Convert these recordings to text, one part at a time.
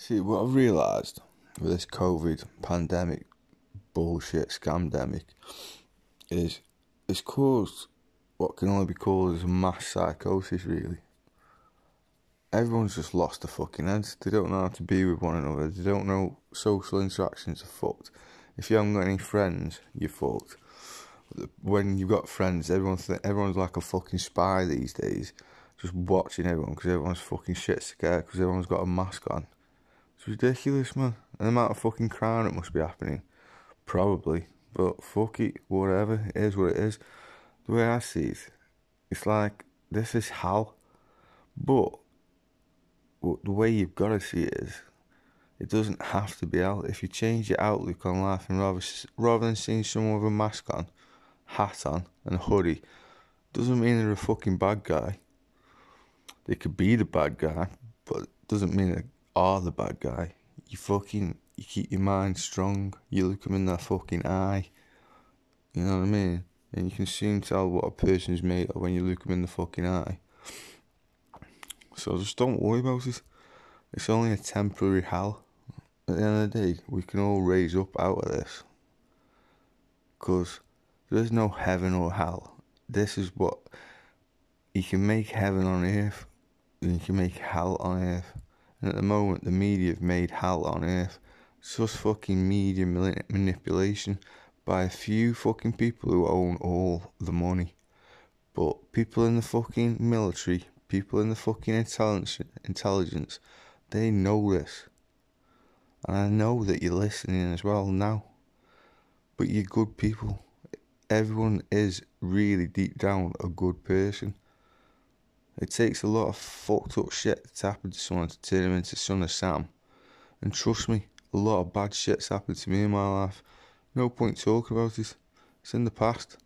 See, what I've realised with this COVID pandemic bullshit scamdemic is it's caused what can only be called as mass psychosis, really. Everyone's just lost their fucking heads. They don't know how to be with one another. They don't know social interactions are fucked. If you haven't got any friends, you're fucked. When you've got friends, everyone's th- everyone's like a fucking spy these days, just watching everyone because everyone's fucking shit scared because everyone's got a mask on. It's ridiculous, man. The amount of fucking crime that must be happening, probably. But fuck it, whatever. It is what it is. The way I see it, it's like this is hell. But the way you've got to see it is, it doesn't have to be hell. If you change your outlook on life and rather rather than seeing someone with a mask on, hat on, and a hoodie, doesn't mean they're a fucking bad guy. They could be the bad guy, but doesn't mean are the bad guy. You fucking you keep your mind strong. You look them in their fucking eye. You know what I mean? And you can soon tell what a person's made of when you look them in the fucking eye. So just don't worry about it. It's only a temporary hell. At the end of the day, we can all raise up out of this. Because there is no heaven or hell. This is what you can make heaven on earth, and you can make hell on earth. And at the moment, the media have made hell on earth. It's just fucking media manipulation by a few fucking people who own all the money. But people in the fucking military, people in the fucking intelligence, intelligence, they know this. And I know that you're listening as well now. But you're good people. Everyone is really deep down a good person. It takes a lot of fucked up shit to happen to someone to turn him into son of Sam. And trust me, a lot of bad shit's happened to me in my life. No point talking about it. It's in the past.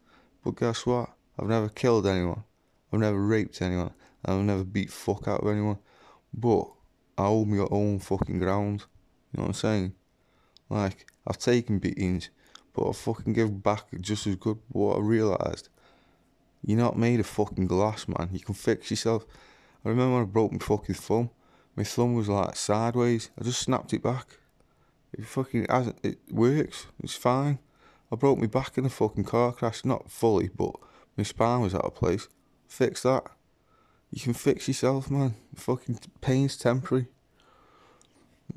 But guess what? I've never killed anyone. I've never raped anyone. I've never beat fuck out of anyone. But I hold my own fucking ground. You know what I'm saying? Like, I've taken beatings, but I fucking give back just as good. What I realised, you're not made of fucking glass, man. You can fix yourself. I remember when I broke my fucking thumb. My thumb was like sideways. I just snapped it back. It fucking hasn't. It works. It's fine. I broke my back in a fucking car crash. Not fully, but my spine was out of place. Fix that. You can fix yourself, man. Fucking pain's temporary.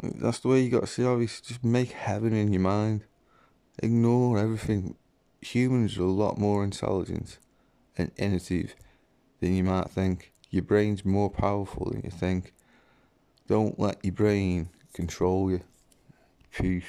That's the way you got to see it. Just make heaven in your mind. Ignore everything. Humans are a lot more intelligent and innovative than you might think. Your brain's more powerful than you think. Don't let your brain control you. Peace.